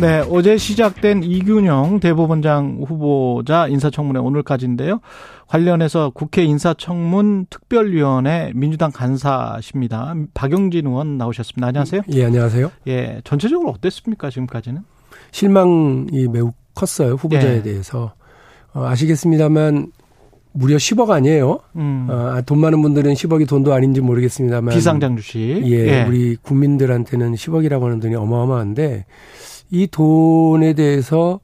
네, 어제 시작된 이균영 대법원장 후보자 인사청문회 오늘까지인데요. 관련해서 국회 인사청문 특별위원회 민주당 간사십니다. 박용진 의원 나오셨습니다. 안녕하세요. 예, 안녕하세요. 예, 전체적으로 어땠습니까, 지금까지는? 실망이 매우 컸어요, 후보자에 예. 대해서. 어, 아시겠습니다만, 무려 10억 아니에요. 음. 어, 돈 많은 분들은 10억이 돈도 아닌지 모르겠습니다만. 비상장 주식. 예, 예, 우리 국민들한테는 10억이라고 하는 돈이 어마어마한데, 이 돈에 대해서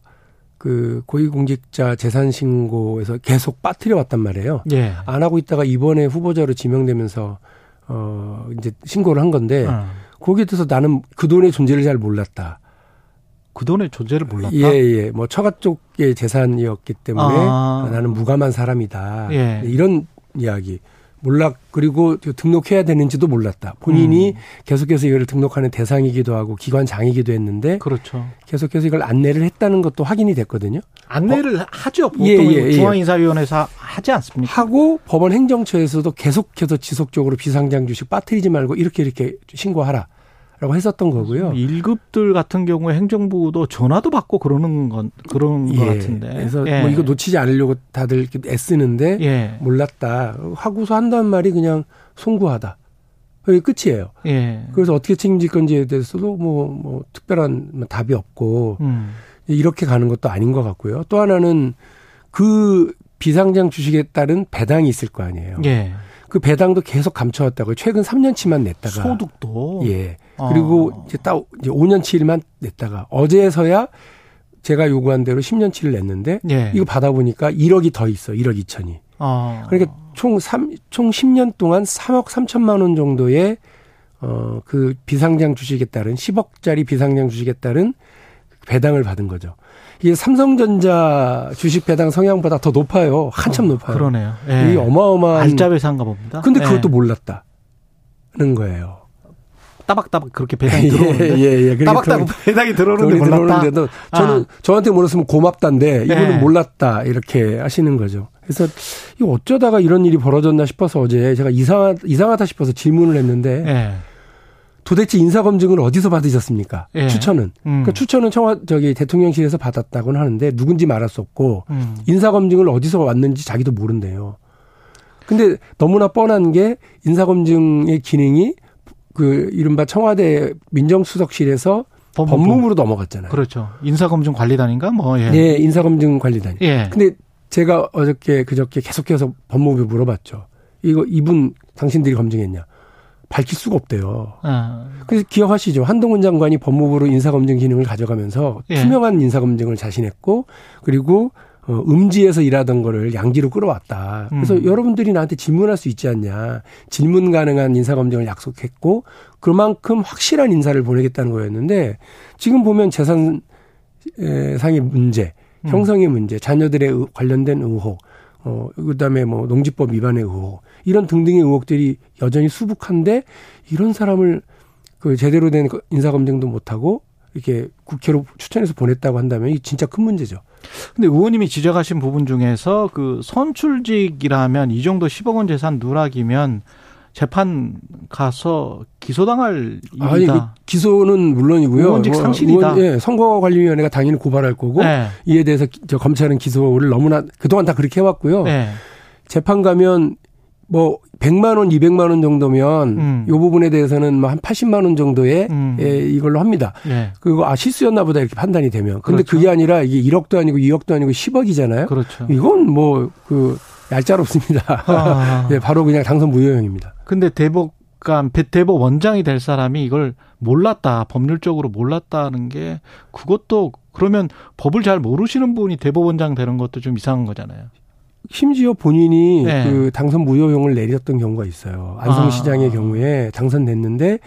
그 고위공직자 재산 신고에서 계속 빠뜨려 왔단 말이에요. 예. 안 하고 있다가 이번에 후보자로 지명되면서 어 이제 신고를 한 건데 어. 거기에 대해서 나는 그 돈의 존재를 잘 몰랐다. 그 돈의 존재를 몰랐다. 예, 예. 뭐 처가 쪽의 재산이었기 때문에 아. 나는 무감한 사람이다. 예. 이런 이야기. 몰라 그리고 등록해야 되는지도 몰랐다. 본인이 음. 계속해서 이걸 등록하는 대상이기도 하고 기관장이기도 했는데 그렇죠. 계속해서 이걸 안내를 했다는 것도 확인이 됐거든요. 안내를 어? 하죠. 보통 예, 예, 예. 중앙인사위원회에서 하지 않습니까? 하고 법원 행정처에서도 계속해서 지속적으로 비상장 주식 빠뜨리지 말고 이렇게 이렇게 신고하라. 라고 했었던 거고요. 1급들 같은 경우에 행정부도 전화도 받고 그러는 건 그런 예. 것 같은데. 그래서 예. 뭐 이거 놓치지 않으려고 다들 애쓰는데 예. 몰랐다. 하고서 한단 말이 그냥 송구하다. 그게 끝이에요. 예. 그래서 어떻게 책임질 건지에 대해서도 뭐, 뭐 특별한 답이 없고 음. 이렇게 가는 것도 아닌 것 같고요. 또 하나는 그 비상장 주식에 따른 배당이 있을 거 아니에요. 예. 그 배당도 계속 감춰왔다고요. 최근 3년치만 냈다가 소득도 예. 그리고 아. 이제 딱 이제 5년치만 냈다가 어제서야 제가 요구한 대로 10년치를 냈는데 예. 이거 받아보니까 1억이 더 있어. 1억 2천이. 아. 그러니까 총 3, 총 10년 동안 3억 3천만 원 정도의 어, 그 비상장 주식에 따른 10억짜리 비상장 주식에 따른 배당을 받은 거죠. 이게 삼성전자 주식 배당 성향보다 더 높아요. 한참 어, 높아요. 그러네요. 예. 이 어마어마한 알짜배상가 봅니다. 근데 그것도 예. 몰랐다는 거예요. 따박따박 그렇게 배당이 들어오는데 예, 예, 예. 따박따박 배당이 들어오는데 몰랐는데도 저는 아. 저한테 물었으면 고맙다인데 이분은 예. 몰랐다 이렇게 하시는 거죠. 그래서 이 어쩌다가 이런 일이 벌어졌나 싶어서 어제 제가 이상하, 이상하다 싶어서 질문을 했는데 예. 도대체 인사 검증을 어디서 받으셨습니까? 예. 추천은. 음. 그 추천은 청와 저기 대통령실에서 받았다고는 하는데 누군지 없고 음. 인사 검증을 어디서 왔는지 자기도 모른대요. 근데 너무나 뻔한 게 인사 검증의 기능이 그 이른바 청와대 민정수석실에서 법무부. 법무부로 넘어갔잖아요. 그렇죠. 인사검증관리단인가 뭐 예. 네, 인사검증관리단. 예. 근데 제가 어저께 그저께 계속해서 법무부에 물어봤죠. 이거 이분 당신들이 검증했냐? 밝힐 수가 없대요. 아. 그래서 기억하시죠? 한동훈 장관이 법무부로 인사검증 기능을 가져가면서 예. 투명한 인사검증을 자신했고 그리고 어, 음지에서 일하던 거를 양지로 끌어왔다. 그래서 음. 여러분들이 나한테 질문할 수 있지 않냐. 질문 가능한 인사검증을 약속했고 그만큼 확실한 인사를 보내겠다는 거였는데 지금 보면 재산 상의 문제, 음. 형성의 문제, 자녀들의 관련된 의혹, 어, 그 다음에 뭐 농지법 위반의 의혹, 이런 등등의 의혹들이 여전히 수북한데 이런 사람을 그 제대로 된 인사검증도 못하고 이렇게 국회로 추천해서 보냈다고 한다면 이 진짜 큰 문제죠. 근데 의원님이 지적하신 부분 중에서 그 선출직이라면 이 정도 10억 원 재산 누락이면 재판 가서 기소당할 일이다. 아니, 그 기소는 물론이고요. 의원직 뭐 상실이다. 예, 선거관리위원회가 당연히 고발할 거고 네. 이에 대해서 저 검찰은 기소를 너무나 그동안 다 그렇게 해왔고요. 네. 재판 가면 뭐 100만 원, 200만 원 정도면 음. 요 부분에 대해서는 뭐 한 80만 원 정도의 음. 예, 이걸로 합니다. 네. 그리고 아 실수였나 보다 이렇게 판단이 되면. 근데 그렇죠. 그게 아니라 이게 1억도 아니고 2억도 아니고 10억이잖아요. 그렇죠. 이건 뭐그 얄짤없습니다. 아. 네, 바로 그냥 당선 무효형입니다. 근데 대법관 대법 원장이 될 사람이 이걸 몰랐다. 법률적으로 몰랐다는 게 그것도 그러면 법을 잘 모르시는 분이 대법원장 되는 것도 좀 이상한 거잖아요. 심지어 본인이 네. 그 당선 무효형을 내렸던 경우가 있어요. 안성시장의 아. 경우에 당선됐는데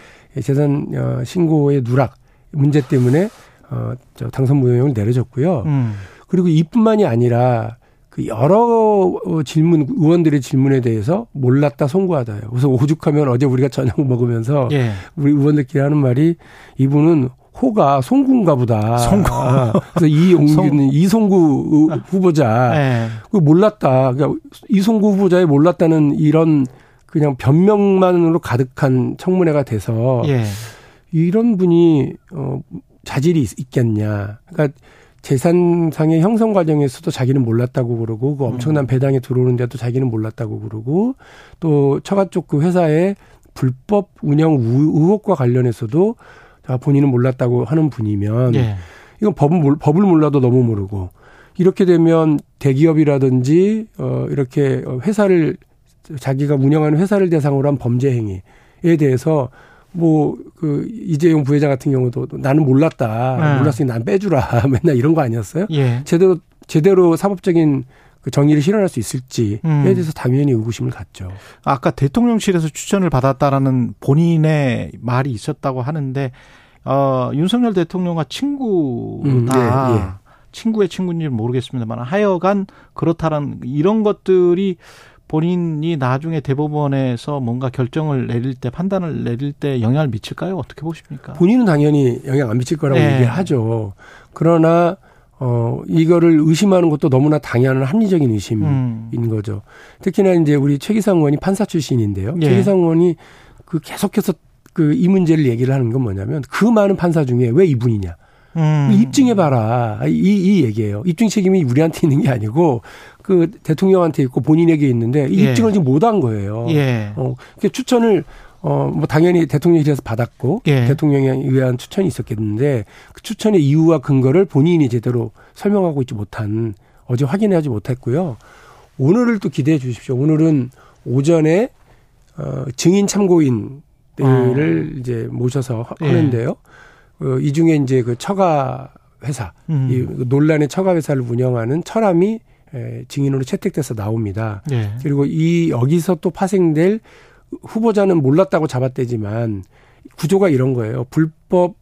재산 어, 신고의 누락 문제 때문에 어 저 당선 무효형을 내려졌고요. 음. 그리고 이뿐만이 아니라 그 여러 질문 의원들의 질문에 대해서 몰랐다 송구하다요. 그래서 오죽하면 어제 우리가 저녁 먹으면서 예. 우리 의원들끼리 하는 말이 이분은 호가 송구인가 보다. 송구. 아, 그래서 이용규는 이송구 후보자. 네. 그 몰랐다. 그러니까 이송구 후보자의 몰랐다는 이런 그냥 변명만으로 가득한 청문회가 돼서 예. 이런 분이 어 자질이 있겠냐. 그러니까 재산상의 형성 과정에서도 자기는 몰랐다고 그러고 그 엄청난 음. 배당에 들어오는데도 자기는 몰랐다고 그러고 또 처가 쪽 그 회사의 불법 운영 의혹과 관련해서도 본인은 몰랐다고 하는 분이면 예. 이건 법은 법을 몰라도 너무 모르고 이렇게 되면 대기업이라든지 어 이렇게 회사를 자기가 운영하는 회사를 대상으로 한 범죄 행위에 대해서 뭐, 그, 이재용 부회장 같은 경우도 나는 몰랐다. 네. 몰랐으니 난 빼주라. 맨날 이런 거 아니었어요? 예. 제대로, 제대로 사법적인 그 정의를 실현할 수 있을지에 음. 대해서 당연히 의구심을 갖죠. 아까 대통령실에서 추천을 받았다라는 본인의 말이 있었다고 하는데, 어, 윤석열 대통령과 친구다. 음, 예, 예. 친구의 친구인지 모르겠습니다만 하여간 그렇다는 이런 것들이 본인이 나중에 대법원에서 뭔가 결정을 내릴 때 판단을 내릴 때 영향을 미칠까요? 어떻게 보십니까? 본인은 당연히 영향 안 미칠 거라고 네. 얘기하죠. 그러나 어 이거를 의심하는 것도 너무나 당연한 합리적인 의심인 음. 거죠. 특히나 이제 우리 최기상 의원이 판사 출신인데요. 네. 최기상 의원이 그 계속해서 그 이 문제를 얘기를 하는 건 뭐냐면 그 많은 판사 중에 왜 이분이냐. 음. 입증해봐라. 이, 이 얘기예요. 입증 책임이 우리한테 있는 게 아니고 그 대통령한테 있고 본인에게 있는데 이 예. 입증을 지금 못한 거예요. 예. 어, 그 추천을 어, 뭐 당연히 대통령실에서 받았고 예. 대통령에 의한 추천이 있었겠는데 그 추천의 이유와 근거를 본인이 제대로 설명하고 있지 못한 어제 확인하지 못했고요. 오늘을 또 기대해 주십시오. 오늘은 오전에 어, 증인 참고인들을 어. 이제 모셔서 예. 하는데요. 어, 이 중에 이제 그 처가 회사, 음. 이 논란의 처가 회사를 운영하는 철암이 증인으로 채택돼서 나옵니다. 네. 그리고 이 여기서 또 파생될 후보자는 몰랐다고 잡았대지만 구조가 이런 거예요. 불법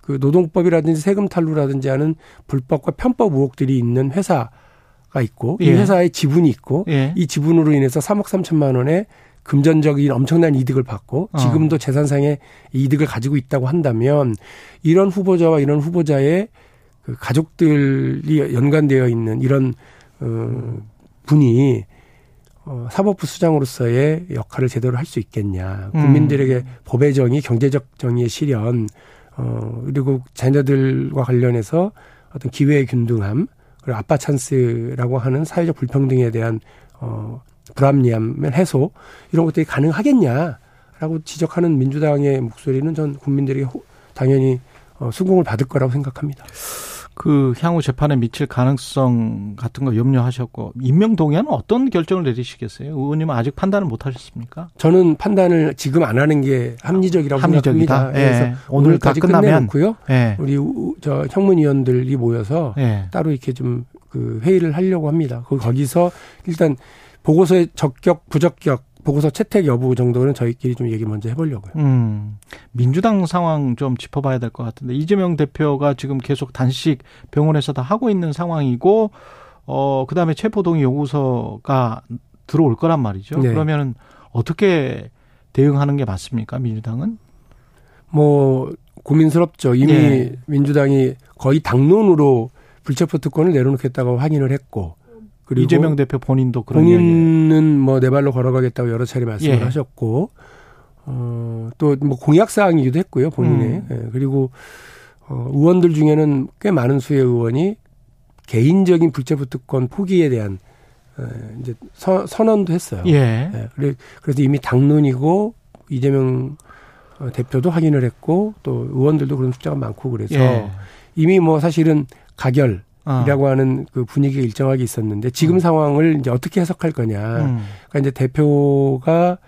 그 노동법이라든지 세금 탈루라든지 하는 불법과 편법 의혹들이 있는 회사가 있고 예. 이 회사의 지분이 있고 예. 이 지분으로 인해서 3억 3천만 원의 금전적인 엄청난 이득을 받고 어. 지금도 어. 재산상의 이득을 가지고 있다고 한다면 이런 후보자와 이런 후보자의 그 가족들이 연관되어 있는 이런 어 분이 어 사법부 수장으로서의 역할을 제대로 할 수 있겠냐. 음. 국민들에게 음. 법의 정의, 경제적 정의의 실현, 어 그리고 자녀들과 관련해서 어떤 기회의 균등함, 그리고 아빠 찬스라고 하는 사회적 불평등에 대한 어 불합리함 해소 이런 것들이 가능하겠냐라고 지적하는 민주당의 목소리는 전 국민들에게 당연히 어, 수긍을 받을 거라고 생각합니다. 그 향후 재판에 미칠 가능성 같은 거 염려하셨고 임명 동의안은 어떤 결정을 내리시겠어요? 의원님은 아직 판단을 못 하셨습니까? 저는 판단을 지금 안 하는 게 합리적이라고 합리적이다. 생각합니다. 예. 그래서 오늘까지 끝나면 끝내놓고요. 예. 우리 저 형문위원들이 모여서 예. 따로 이렇게 좀 그 회의를 하려고 합니다. 거기서 일단 보고서의 적격, 부적격, 보고서 채택 여부 정도는 저희끼리 좀 얘기 먼저 해보려고요. 음, 민주당 상황 좀 짚어봐야 될 것 같은데 이재명 대표가 지금 계속 단식 병원에서 다 하고 있는 상황이고 어 그다음에 체포동의 요구서가 들어올 거란 말이죠. 네. 그러면은 어떻게 대응하는 게 맞습니까? 민주당은? 뭐 고민스럽죠. 이미 네. 민주당이 거의 당론으로 불체포 특권을 내려놓겠다고 확인을 했고 그리고 이재명 대표 본인도 그런 본인은 뭐 내 발로 걸어가겠다고 여러 차례 말씀을 예. 하셨고 어 또 뭐 공약 사항이기도 했고요 본인의 음. 예. 그리고 어 의원들 중에는 꽤 많은 수의 의원이 개인적인 불체포 특권 포기에 대한 어, 이제 서, 선언도 했어요. 예. 예. 그래서 이미 당론이고 이재명 어, 대표도 확인을 했고 또 의원들도 그런 숫자가 많고 그래서 예. 이미 뭐 사실은 가결 이라고 어. 하는 그 분위기가 일정하게 있었는데 지금 음. 상황을 이제 어떻게 해석할 거냐. 음. 그러니까 이제 대표가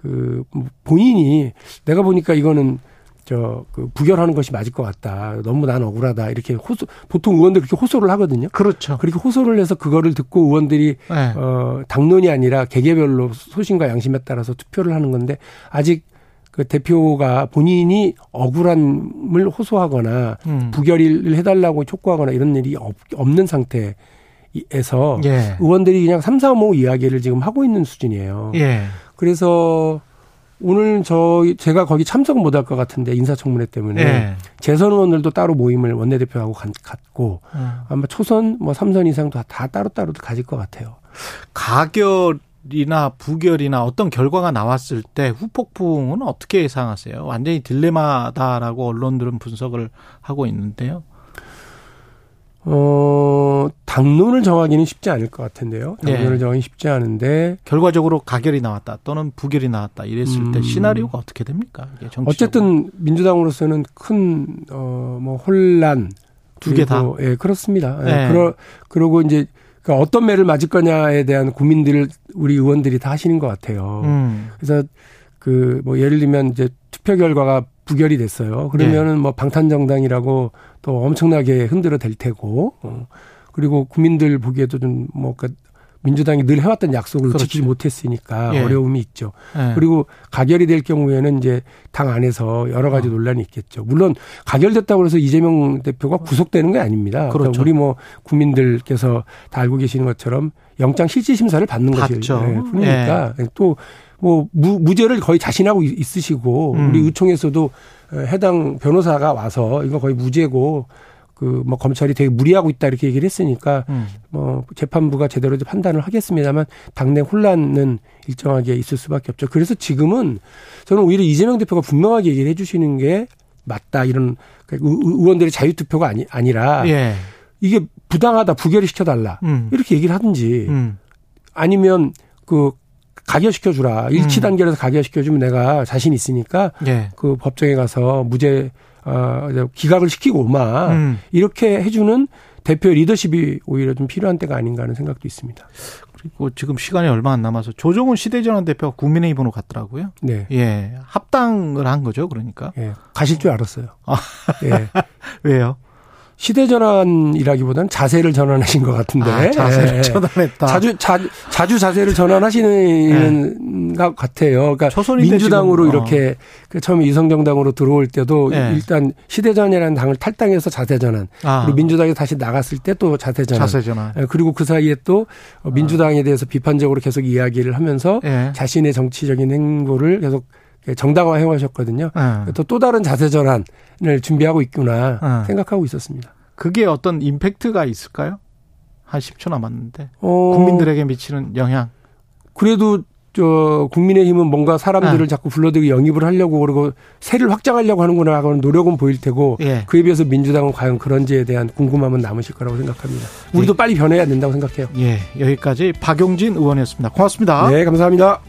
그 본인이 내가 보니까 이거는 저그 부결하는 것이 맞을 것 같다. 너무 난 억울하다. 이렇게 호소 보통 의원들 그렇게 호소를 하거든요. 그렇죠. 그렇게 호소를 해서 그거를 듣고 의원들이 네. 어 당론이 아니라 개개별로 소신과 양심에 따라서 투표를 하는 건데 아직 그 대표가 본인이 억울함을 호소하거나 음. 부결을 해달라고 촉구하거나 이런 일이 없, 는 상태 에서 예. 의원들이 그냥 삼삼오오 이야기를 지금 하고 있는 수준이에요. 예. 그래서 오늘 저 제가 거기 참석 못 할 것 같은데 인사청문회 때문에 네. 재선 의원들도 따로 모임을 원내대표하고 갔고 음. 아마 초선 뭐 3선 이상도 다 따로따로 가질 것 같아요. 가결 이나 부결이나 어떤 결과가 나왔을 때 후폭풍은 어떻게 예상하세요? 완전히 딜레마다라고 언론들은 분석을 하고 있는데요. 어, 당론을 정하기는 쉽지 않을 것 같은데요. 당론을 네. 정하기 쉽지 않은데 결과적으로 가결이 나왔다 또는 부결이 나왔다 이랬을 음. 때 시나리오가 어떻게 됩니까? 어쨌든 민주당으로서는 큰 어 뭐 혼란 두 개 다. 예, 그렇습니다. 예, 네. 그러 그러고 이제 그러니까 어떤 매를 맞을 거냐에 대한 고민들을 우리 의원들이 다 하시는 것 같아요. 음. 그래서 그 뭐 예를 들면 이제 투표 결과가 부결이 됐어요. 그러면은 네. 뭐 방탄정당이라고 또 엄청나게 흔들어 댈 테고, 어. 그리고 국민들 보기에도 좀뭐 그러니까 민주당이 늘 해왔던 약속을 그렇죠. 지키지 못했으니까 예. 어려움이 있죠. 예. 그리고 가결이 될 경우에는 이제 당 안에서 여러 가지 어. 논란이 있겠죠. 물론 가결됐다고 해서 이재명 대표가 구속되는 게 아닙니다. 그렇죠. 그러니까 우리 뭐 국민들께서 다 알고 계시는 것처럼 영장 실질 심사를 받는 것이 네, 뿐이니까 예. 또뭐 무, 무죄를 거의 자신하고 있으시고 음. 우리 의총에서도 해당 변호사가 와서 이거 거의 무죄고 그 뭐 검찰이 되게 무리하고 있다 이렇게 얘기를 했으니까 음. 뭐 재판부가 제대로 판단을 하겠습니다만 당내 혼란은 일정하게 있을 수밖에 없죠. 그래서 지금은 저는 오히려 이재명 대표가 분명하게 얘기를 해주시는 게 맞다 이런 그 의원들의 자유투표가 아니 아니라 예. 이게 부당하다 부결이 시켜달라 음. 이렇게 얘기를 하든지 음. 아니면 그 가결시켜 주라. 일치 음. 단계에서 가결시켜 주면 내가 자신 있으니까 예. 그 법정에 가서 무죄 어 기각을 시키고 오마. 음. 이렇게 해 주는 대표 리더십이 오히려 좀 필요한 때가 아닌가 하는 생각도 있습니다. 그리고 지금 시간이 얼마 안 남아서 조정훈 시대전환 대표가 국민의힘으로 갔더라고요. 네. 예. 합당을 한 거죠, 그러니까. 예. 가실 줄 알았어요. 아. 예. 왜요? 시대 전환이라기보다는 자세를 전환하신 것 같은데. 아, 자세를 예. 전환했다. 자주, 자, 자주 자세를 전환하시는 예. 것 같아요. 그러니까 민주당으로 지금, 어. 이렇게 그 처음에 이성정당으로 들어올 때도 예. 일단 시대 전환이라는 당을 탈당해서 자세 전환. 아. 그리고 민주당에 다시 나갔을 때 또 자세 전환. 자세 전환. 예. 그리고 그 사이에 또 민주당에 대해서 비판적으로 계속 이야기를 하면서 예. 자신의 정치적인 행보를 계속 정당화 해오셨거든요. 네. 또 또 다른 자세 전환 을 준비하고 있구나 네. 생각하고 있었습니다. 그게 어떤 임팩트가 있을까요? 한 10초 남았는데 어... 국민들에게 미치는 영향. 그래도 저 국민의힘은 뭔가 사람들을 네. 자꾸 불러들이고 영입을 하려고 그러고 세를 확장하려고 하는구나 하고는 노력은 보일 테고 예. 그에 비해서 민주당은 과연 그런지에 대한 궁금함은 남으실 거라고 생각합니다. 우리도 예. 빨리 변해야 된다고 생각해요. 예, 여기까지 박용진 의원이었습니다. 고맙습니다. 네, 감사합니다.